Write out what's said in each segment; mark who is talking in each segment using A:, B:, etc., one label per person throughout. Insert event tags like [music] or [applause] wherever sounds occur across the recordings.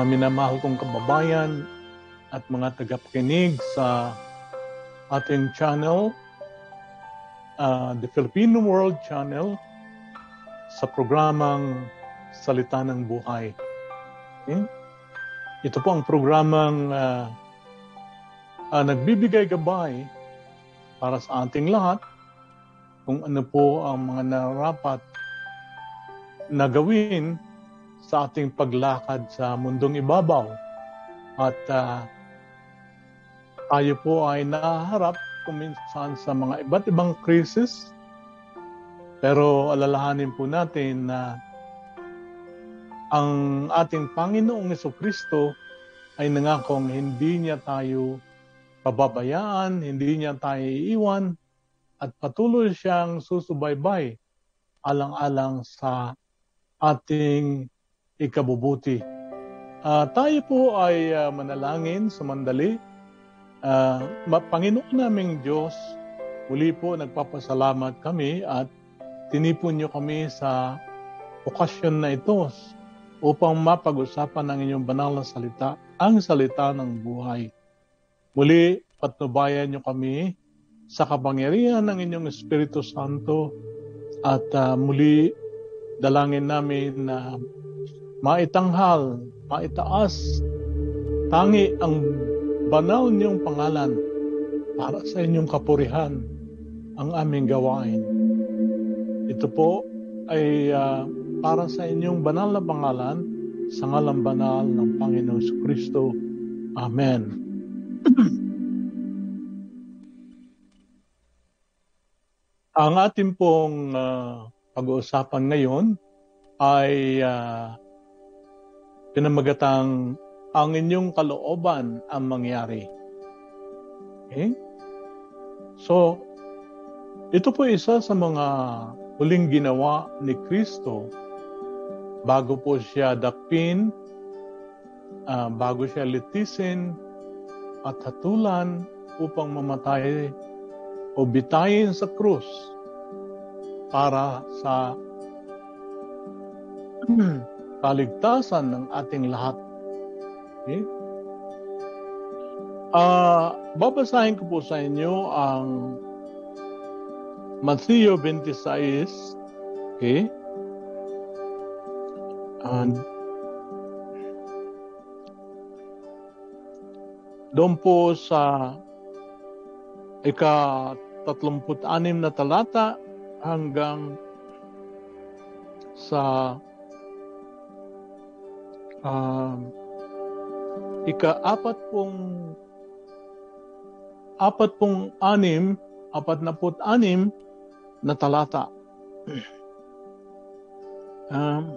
A: mga minamahal kong kababayan at mga tagapakinig sa ating channel, uh, the Filipino World Channel, sa programang Salita ng Buhay. Okay? Ito po ang programang uh, uh, nagbibigay gabay para sa ating lahat kung ano po ang mga narapat na gawin sa ating paglakad sa mundong ibabaw. At uh, tayo po ay naharap kuminsan sa mga iba't ibang krisis. Pero alalahanin po natin na ang ating Panginoong Kristo ay nangakong hindi niya tayo pababayaan, hindi niya tayo iiwan, at patuloy siyang susubaybay alang-alang sa ating ikabubuti. Uh, tayo po ay uh, manalangin sa mandali. Uh, Panginoon naming Diyos, muli po nagpapasalamat kami at tinipon niyo kami sa okasyon na ito upang mapag-usapan ng inyong banal na salita, ang salita ng buhay. Muli, patnubayan niyo kami sa kapangyarihan ng inyong Espiritu Santo at uh, muli dalangin namin na maitanghal, maitaas, tangi ang banal niyong pangalan para sa inyong kapurihan ang aming gawain. Ito po ay uh, para sa inyong banal na pangalan sa ngalang banal ng Panginoon Kristo. Amen. ang ating pong uh, pag-uusapan ngayon ay uh, pinamagatang ang inyong kalooban ang mangyari. Okay? So, ito po isa sa mga huling ginawa ni Kristo bago po siya dakpin, uh, bago siya litisin at hatulan upang mamatay o bitayin sa krus para sa [clears throat] kaligtasan ng ating lahat. Okay? Uh, babasahin ko po sa inyo ang Matthew 26. Okay? And doon po sa ika-36 na talata hanggang sa uh, ika-apat pong apat pong anim, apat na put anim na talata. [clears throat] um,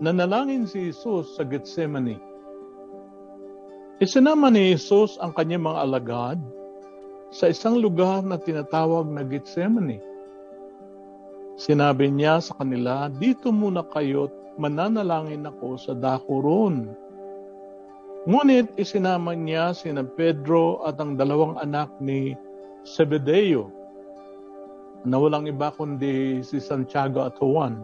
A: nanalangin si Jesus sa Gethsemane. Isinama ni Jesus ang kanyang mga alagad sa isang lugar na tinatawag na Gethsemane. Sinabi niya sa kanila, dito muna kayo't mananalangin ako sa dako roon. Ngunit isinama niya sina Pedro at ang dalawang anak ni Zebedeo na walang iba kundi si Santiago at Juan.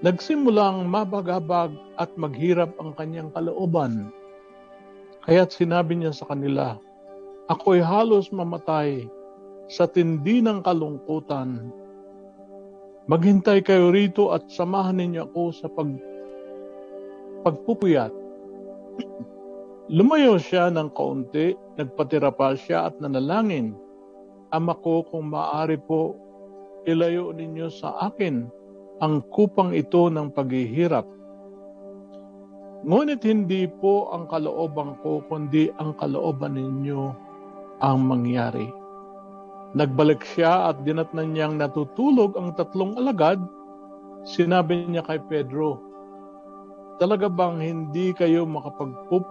A: Nagsimulang mabagabag at maghirap ang kanyang kalooban. Kaya't sinabi niya sa kanila, Ako'y halos mamatay sa tindi ng kalungkutan Maghintay kayo rito at samahan ninyo ako sa pag, pagpupuyat. [clears throat] Lumayo siya ng kaunti, nagpatira pa siya at nanalangin. Ama ko, kung maaari po, ilayo ninyo sa akin ang kupang ito ng paghihirap. Ngunit hindi po ang kalooban ko, kundi ang kalooban ninyo ang mangyari. Nagbalik siya at dinatnan niyang natutulog ang tatlong alagad. Sinabi niya kay Pedro, Talaga bang hindi kayo makapagpup,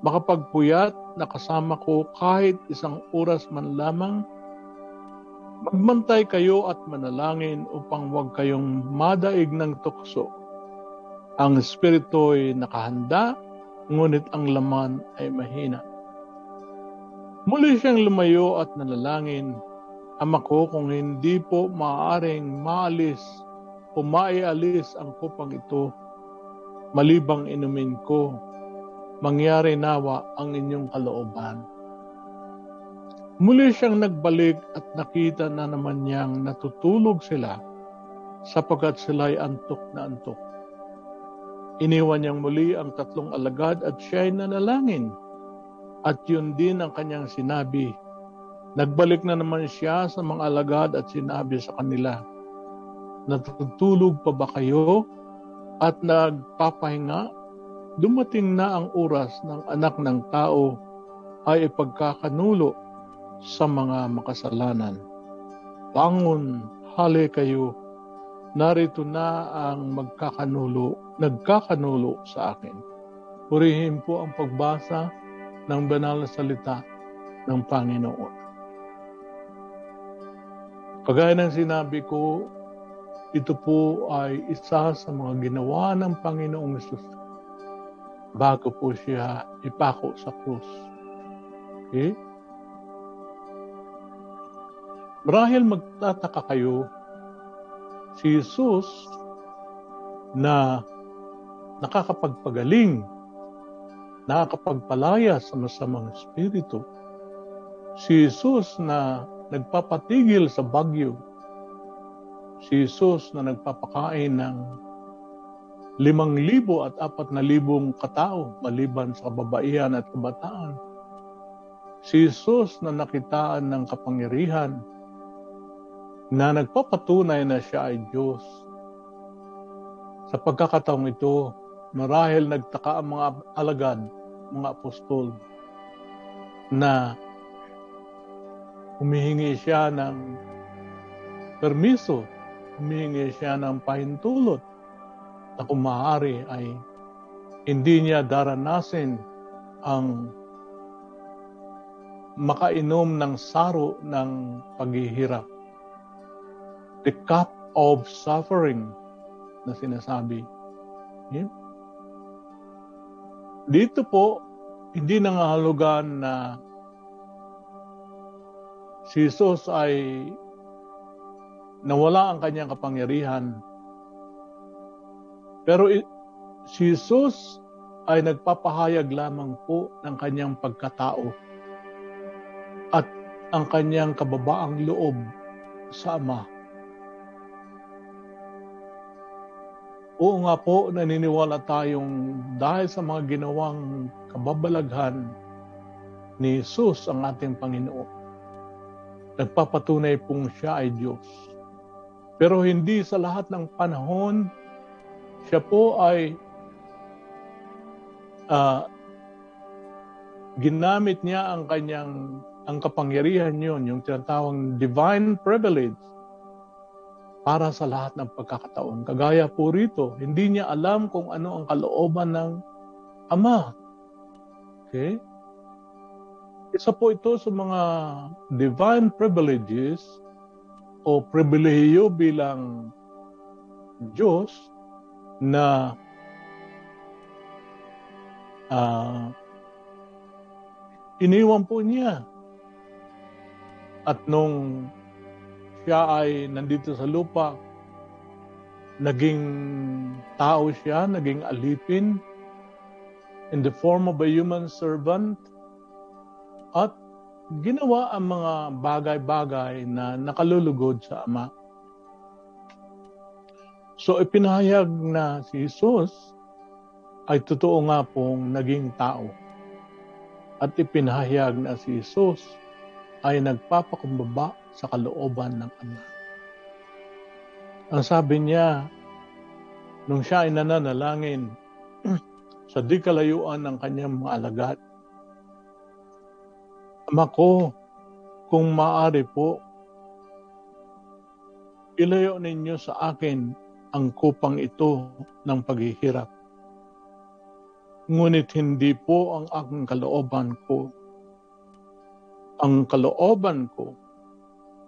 A: makapagpuyat na kasama ko kahit isang oras man lamang? Magmantay kayo at manalangin upang huwag kayong madaig ng tukso. Ang espiritu ay nakahanda, ngunit ang laman ay mahina. Muli siyang lumayo at nanalangin Ama ko, kung hindi po maaaring maalis o maialis ang kupang ito, malibang inumin ko, mangyari nawa ang inyong kalooban. Muli siyang nagbalik at nakita na naman niyang natutulog sila sapagkat sila'y antok na antok. Iniwan niyang muli ang tatlong alagad at siya'y nanalangin. At yun din ang kanyang sinabi. Nagbalik na naman siya sa mga alagad at sinabi sa kanila, Natutulog pa ba kayo at nagpapahinga? Dumating na ang oras ng anak ng tao ay ipagkakanulo sa mga makasalanan. Bangon, hali kayo, narito na ang magkakanulo, nagkakanulo sa akin. Purihin po ang pagbasa ng banal na salita ng Panginoon. Kagaya ng sinabi ko, ito po ay isa sa mga ginawa ng Panginoong Yesus bago po siya ipako sa krus. Okay? Marahil magtataka kayo, si Jesus na nakakapagpagaling, nakakapagpalaya sa masamang espiritu, si Jesus na nagpapatigil sa bagyo, si Jesus na nagpapakain ng limang libo at apat na libong katao maliban sa kababaihan at kabataan. Si Jesus na nakitaan ng kapangyarihan na nagpapatunay na siya ay Diyos. Sa pagkakataong ito, marahil nagtaka ang mga alagad, mga apostol, na humihingi siya ng permiso, humihingi siya ng pahintulot na kung maaari ay hindi niya daranasin ang makainom ng saro ng paghihirap the cup of suffering na sinasabi. Yeah? Dito po, hindi nangahulugan na si Jesus ay nawala ang kanyang kapangyarihan. Pero si Jesus ay nagpapahayag lamang po ng kanyang pagkatao at ang kanyang kababaang loob sa Ama. Oo nga po, naniniwala tayong dahil sa mga ginawang kababalaghan ni Jesus ang ating Panginoon. Nagpapatunay pong siya ay Diyos. Pero hindi sa lahat ng panahon, siya po ay uh, ginamit niya ang kanyang ang kapangyarihan yun, yung tinatawang divine privilege para sa lahat ng pagkakataon. Kagaya po rito, hindi niya alam kung ano ang kalooban ng Ama. Okay? Isa po ito sa mga divine privileges o pribilehiyo bilang Diyos na uh, iniwan po niya. At nung siya ay nandito sa lupa, naging tao siya, naging alipin in the form of a human servant at ginawa ang mga bagay-bagay na nakalulugod sa Ama. So ipinahayag na si Jesus ay totoo nga pong naging tao. At ipinahayag na si Jesus ay nagpapakumbaba sa kalooban ng Ama. Ang sabi niya, nung siya ay nananalangin [clears throat] sa di kalayuan ng kanyang mga alagad, Ama ko, kung maaari po, ilayo ninyo sa akin ang kupang ito ng paghihirap. Ngunit hindi po ang aking kalooban ko. Ang kalooban ko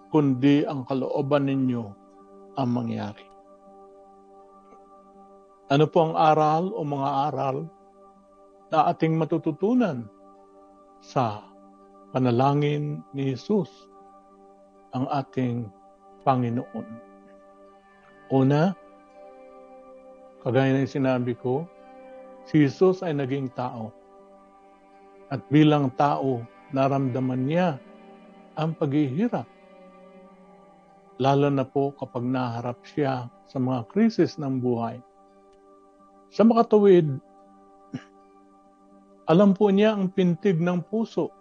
A: kundi ang kalooban ninyo ang mangyari. Ano po ang aral o mga aral na ating matututunan sa panalangin ni Jesus, ang ating Panginoon? Una, kagaya ng sinabi ko, Si Jesus ay naging tao. At bilang tao, naramdaman niya ang paghihirap. Lalo na po kapag naharap siya sa mga krisis ng buhay. Sa makatuwid, [clears throat] alam po niya ang pintig ng puso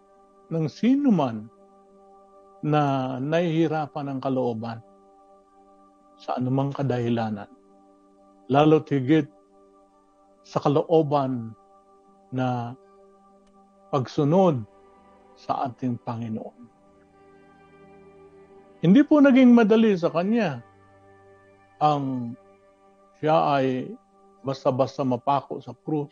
A: ng sino man na nahihirapan ng kalooban sa anumang kadahilanan. Lalo tigit sa kalooban na pagsunod sa ating Panginoon. Hindi po naging madali sa Kanya ang siya ay basta-basta mapako sa krus.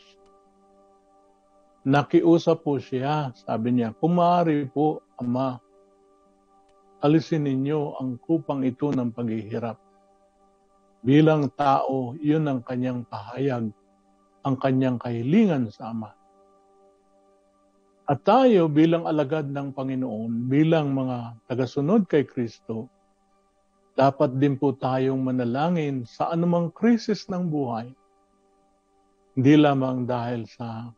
A: Nakiusap po siya, sabi niya, kumari po, Ama, alisin ninyo ang kupang ito ng paghihirap. Bilang tao, yun ang kanyang pahayag, ang kanyang kahilingan sa Ama. At tayo bilang alagad ng Panginoon, bilang mga tagasunod kay Kristo, dapat din po tayong manalangin sa anumang krisis ng buhay. Hindi lamang dahil sa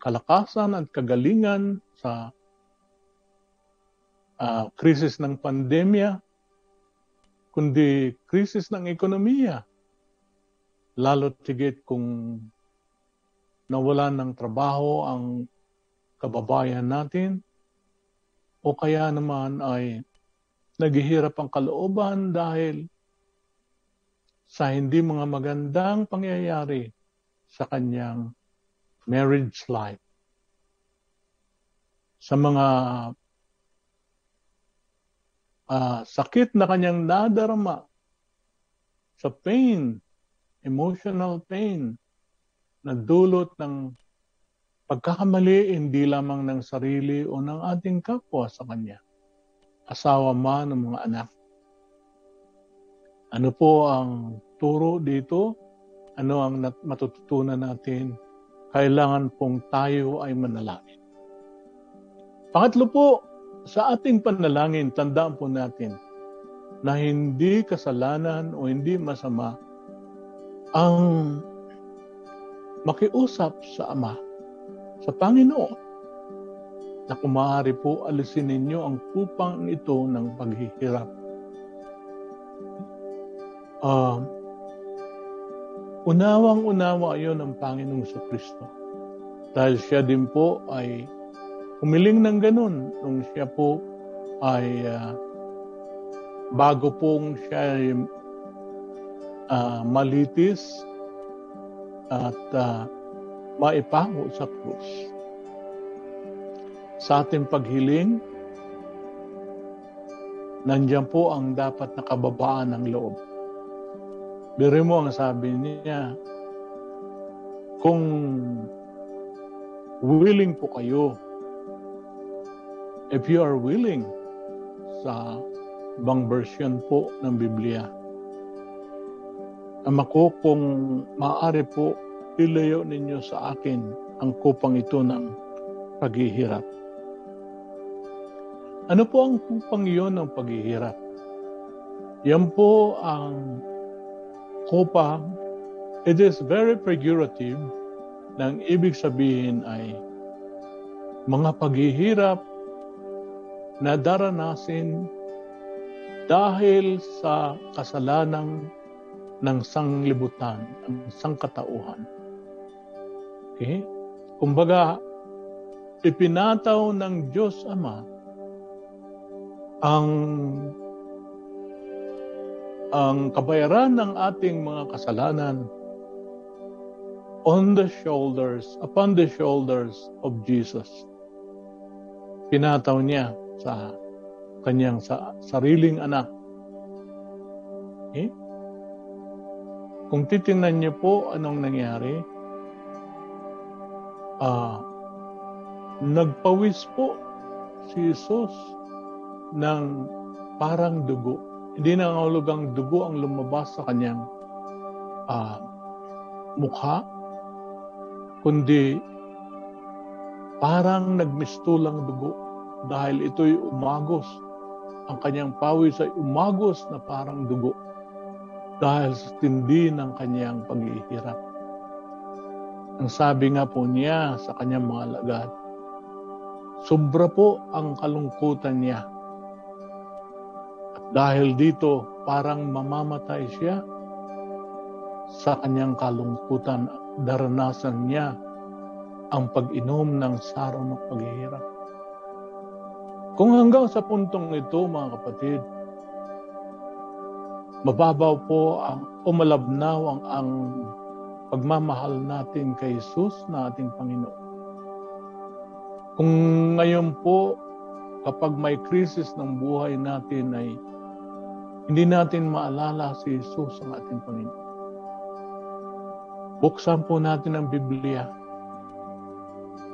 A: kalakasan at kagalingan sa uh, krisis ng pandemya, kundi krisis ng ekonomiya. Lalo tigit kung nawalan ng trabaho ang kababayan natin o kaya naman ay naghihirap ang kalooban dahil sa hindi mga magandang pangyayari sa kanyang marriage life. Sa mga uh, sakit na kanyang nadarama, sa pain, emotional pain, na dulot ng Pagkakamali hindi lamang ng sarili o ng ating kapwa sa Kanya, asawa man ng mga anak. Ano po ang turo dito? Ano ang matututunan natin? Kailangan pong tayo ay manalangin. Pangatlo po, sa ating panalangin, tandaan po natin na hindi kasalanan o hindi masama ang makiusap sa Ama sa Panginoon na kumahari po alisin ninyo ang kupang ito ng paghihirap. Uh, unawang-unawa yon ng Panginoong sa Kristo. Dahil siya din po ay humiling ng ganun nung siya po ay uh, bago pong siya ay uh, malitis at uh, maipango sa krus. Sa ating paghiling, nandiyan po ang dapat nakababaan ng loob. Biro mo ang sabi niya, kung willing po kayo, if you are willing, sa ibang version po ng Biblia, Ama ko, kung maaari po, ilayo ninyo sa akin ang kupang ito ng paghihirap. Ano po ang kupang iyon ng paghihirap? Yan po ang kupa. It is very figurative nang ibig sabihin ay mga paghihirap na daranasin dahil sa kasalanan ng sanglibutan, ng sangkatauhan. Okay? Kumbaga, ipinataw ng Diyos Ama ang ang kabayaran ng ating mga kasalanan on the shoulders, upon the shoulders of Jesus. Pinataw niya sa kanyang sa sariling anak. Okay? Kung titingnan niyo po anong nangyari, uh, nagpawis po si Jesus ng parang dugo. Hindi na ang dugo ang lumabas sa kanyang uh, mukha, kundi parang nagmistulang dugo dahil ito'y umagos. Ang kanyang pawis ay umagos na parang dugo dahil sa tindi ng kanyang paghihirap. Ang sabi nga po niya sa kanyang mga alagad, sobra po ang kalungkutan niya. Dahil dito, parang mamamatay siya sa kanyang kalungkutan. Daranasan niya ang pag-inom ng saro ng paghihirap. Kung hanggang sa puntong ito, mga kapatid, mababaw po ang umalabnaw ang, ang pagmamahal natin kay Jesus na ating Panginoon. Kung ngayon po, kapag may krisis ng buhay natin ay hindi natin maalala si Jesus ang ating Panginoon. Buksan po natin ang Biblia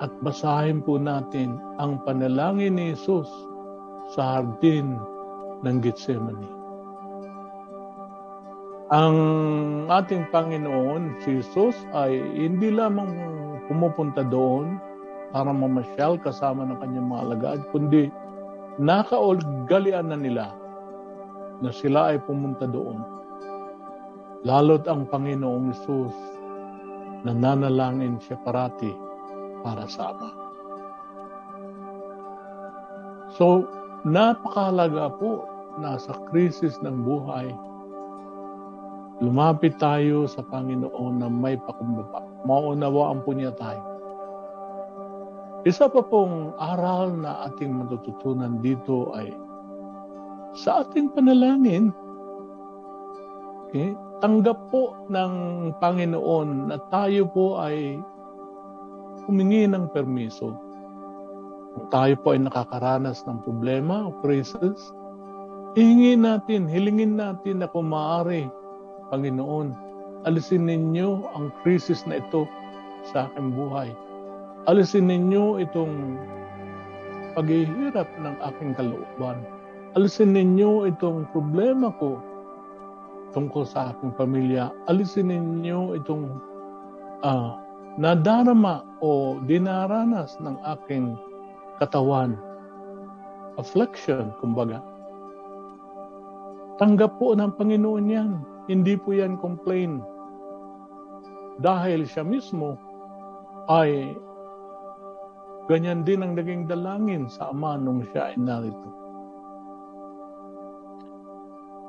A: at basahin po natin ang panalangin ni Jesus sa hardin ng Gethsemane. Ang ating Panginoon, si Jesus, ay hindi lamang pumupunta doon para mamasyal kasama ng kanyang mga alagad, kundi nakaulgalian na nila na sila ay pumunta doon. Lalo't ang Panginoong Jesus, nananalangin siya parati para sa Ama. So, napakahalaga po na sa krisis ng buhay, lumapit tayo sa Panginoon na may pakumbaba. Maunawaan po niya tayo. Isa pa pong aral na ating matututunan dito ay sa ating panalangin, okay, tanggap po ng Panginoon na tayo po ay humingi ng permiso. Kung tayo po ay nakakaranas ng problema o crisis, ihingi natin, hilingin natin na kung maaari Panginoon, alisin ninyo ang krisis na ito sa aking buhay. Alisin ninyo itong paghihirap ng aking kalooban. Alisin ninyo itong problema ko tungkol sa aking pamilya. Alisin ninyo itong uh, nadarama o dinaranas ng aking katawan. Affliction, kumbaga. Tanggap po ng Panginoon yan hindi po yan complain. Dahil siya mismo ay ganyan din ang naging dalangin sa Ama nung siya ay narito.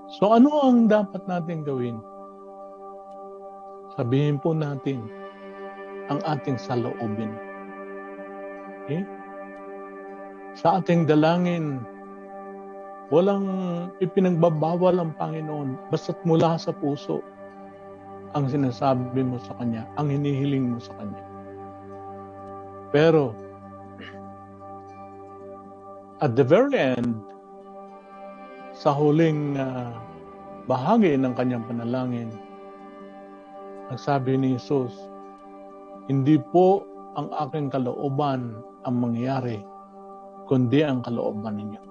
A: So ano ang dapat natin gawin? Sabihin po natin ang ating saloobin. Okay? Sa ating dalangin, Walang ipinagbabawal ang Panginoon basta't mula sa puso ang sinasabi mo sa Kanya, ang hinihiling mo sa Kanya. Pero, at the very end, sa huling uh, bahagi ng kanyang panalangin, ang sabi ni Jesus, hindi po ang aking kalooban ang mangyari, kundi ang kalooban ninyo.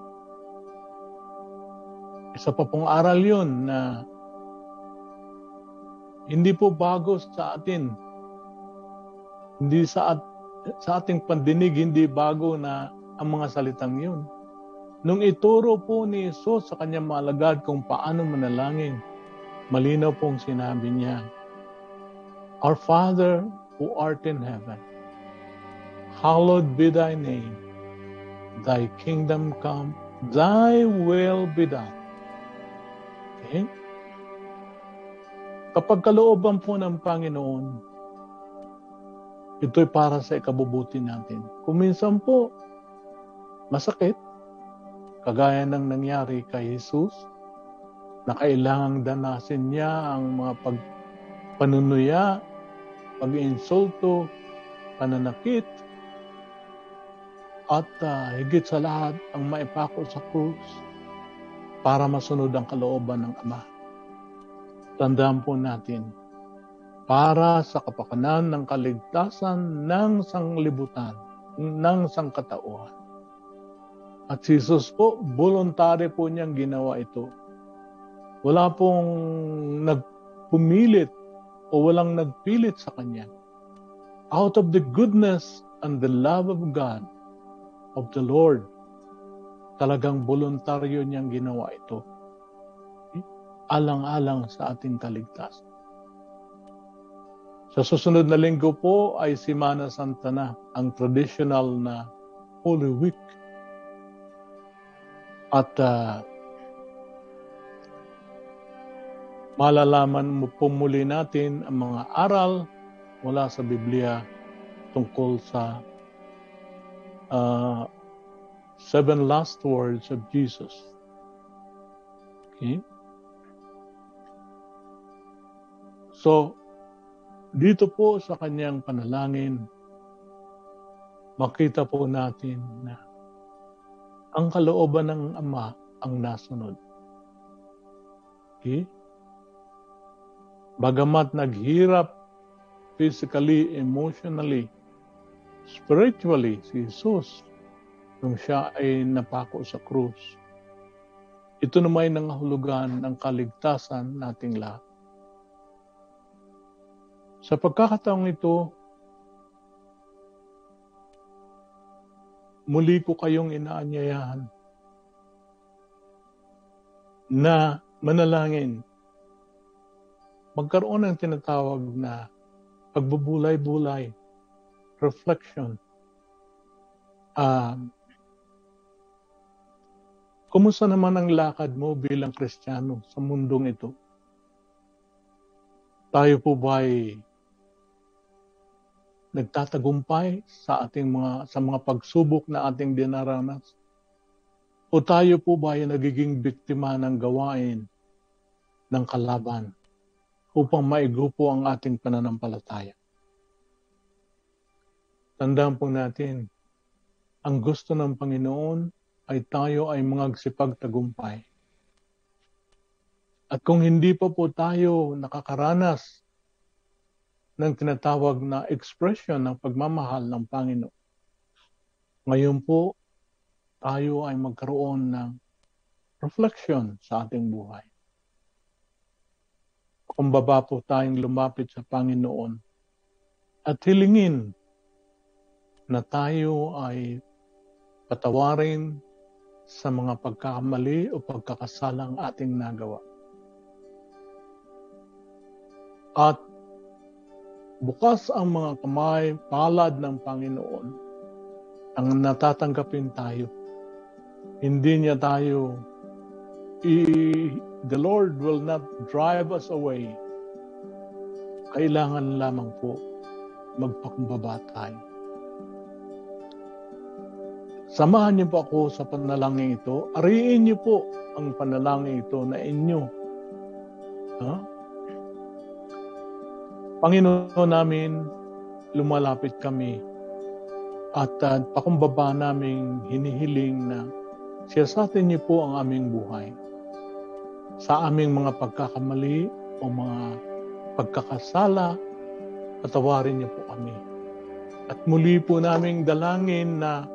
A: Isa pa pong aral yun na hindi po bago sa atin. Hindi sa, at, sa ating pandinig, hindi bago na ang mga salitang yun. Nung ituro po ni Jesus sa kanyang malagad kung paano manalangin, malinaw pong sinabi niya, Our Father who art in heaven, hallowed be thy name. Thy kingdom come, thy will be done Okay? Kapag kalooban po ng Panginoon, ito'y para sa ikabubuti natin. Kung minsan po, masakit, kagaya ng nangyari kay Jesus, na kailangang danasin niya ang mga pagpanunuya, pag-insulto, pananakit, at uh, higit sa lahat ang maipako sa krus para masunod ang kalooban ng Ama. Tandaan po natin, para sa kapakanan ng kaligtasan ng sanglibutan, ng sangkatauhan. At si Jesus po, voluntary po niyang ginawa ito. Wala pong nagpumilit o walang nagpilit sa Kanya. Out of the goodness and the love of God, of the Lord, Talagang voluntaryo niyang ginawa ito. Alang-alang sa ating kaligtasan. Sa susunod na linggo po ay Simana Santa na, ang traditional na Holy Week. At uh, malalaman mo po muli natin ang mga aral mula sa Biblia tungkol sa uh, seven last words of Jesus. Okay? So, dito po sa kanyang panalangin, makita po natin na ang kalooban ng Ama ang nasunod. Okay? Bagamat naghirap physically, emotionally, spiritually si Jesus nung siya ay napako sa krus. Ito naman ay nangahulugan ng kaligtasan nating lahat. Sa pagkakataong ito, muli ko kayong inaanyayahan na manalangin. Magkaroon ng tinatawag na pagbubulay-bulay, reflection. Uh, kumusta naman ang lakad mo bilang Kristiyano sa mundong ito? Tayo po ba ay nagtatagumpay sa ating mga sa mga pagsubok na ating dinaranas? O tayo po ba ay nagiging biktima ng gawain ng kalaban upang maigupo ang ating pananampalataya? Tandaan po natin, ang gusto ng Panginoon ay tayo ay mga tagumpay. At kung hindi pa po tayo nakakaranas ng tinatawag na expression ng pagmamahal ng Panginoon. Ngayon po, tayo ay magkaroon ng reflection sa ating buhay. Kung baba po tayong lumapit sa Panginoon at hilingin na tayo ay patawarin sa mga pagkakamali o pagkakasalang ating nagawa. At bukas ang mga kamay, palad ng Panginoon, ang natatanggapin tayo. Hindi niya tayo, i- the Lord will not drive us away. Kailangan lamang po magpakumbaba tayo. Samahan niyo po ako sa panalangin ito. Ariin niyo po ang panalangin ito na inyo. Huh? Panginoon namin, lumalapit kami at uh, pakumbaba naming hinihiling na siya sa atin niyo po ang aming buhay. Sa aming mga pagkakamali o mga pagkakasala, patawarin niyo po kami. At muli po naming dalangin na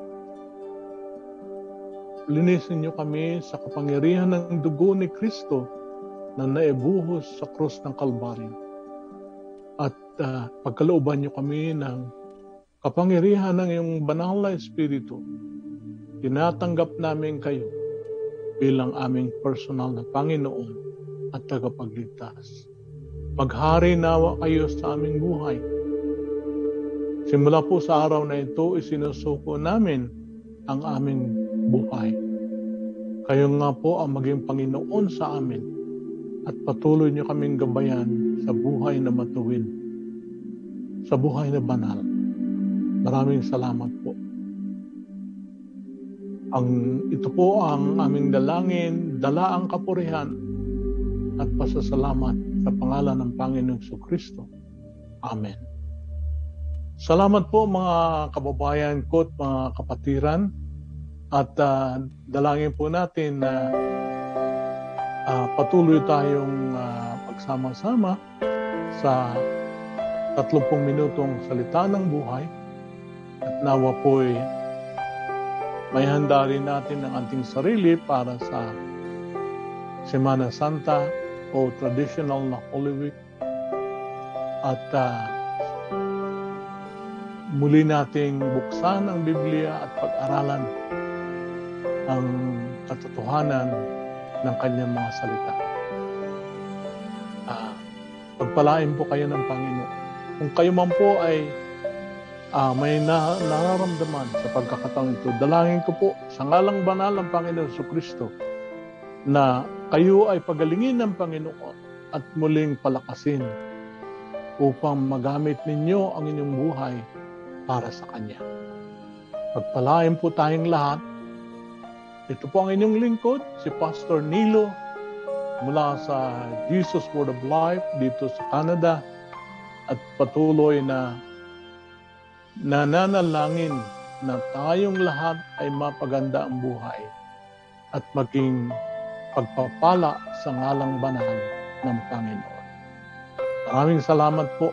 A: linisin niyo kami sa kapangyarihan ng dugo ni Kristo na naibuhos sa krus ng Kalbaryo uh, pagkalooban niyo kami ng kapangyarihan ng iyong banal na Espiritu. Tinatanggap namin kayo bilang aming personal na Panginoon at tagapagligtas. Maghari nawa kayo sa aming buhay. Simula po sa araw na ito, isinusuko namin ang aming buhay. Kayo nga po ang maging Panginoon sa amin at patuloy niyo kaming gabayan sa buhay na matuwid, sa buhay na banal. Maraming salamat po. Ang, ito po ang aming dalangin, dala ang kapurihan at pasasalamat sa pangalan ng Panginoong Kristo. Amen. Salamat po mga kababayan ko at mga kapatiran at uh, dalangin po natin na uh, patuloy tayong uh, magsama-sama sa 30 minutong salita ng buhay at nawa po'y may handa rin natin ang ating sarili para sa Semana Santa o traditional na Holy Week at uh, muli nating buksan ang Biblia at pag-aralan ang katotohanan ng kanyang mga salita. Pagpalain po kayo ng Panginoon. Kung kayo man po ay ah, may na, nararamdaman sa pagkakataon ito, dalangin ko po sa ngalang banal ng Panginoon sa Kristo na kayo ay pagalingin ng Panginoon at muling palakasin upang magamit ninyo ang inyong buhay para sa Kanya. Pagpalain po tayong lahat. Ito po ang inyong lingkod, si Pastor Nilo mula sa Jesus Word of Life dito sa Canada at patuloy na nananalangin na tayong lahat ay mapaganda ang buhay at maging pagpapala sa ngalang banal ng Panginoon. Maraming salamat po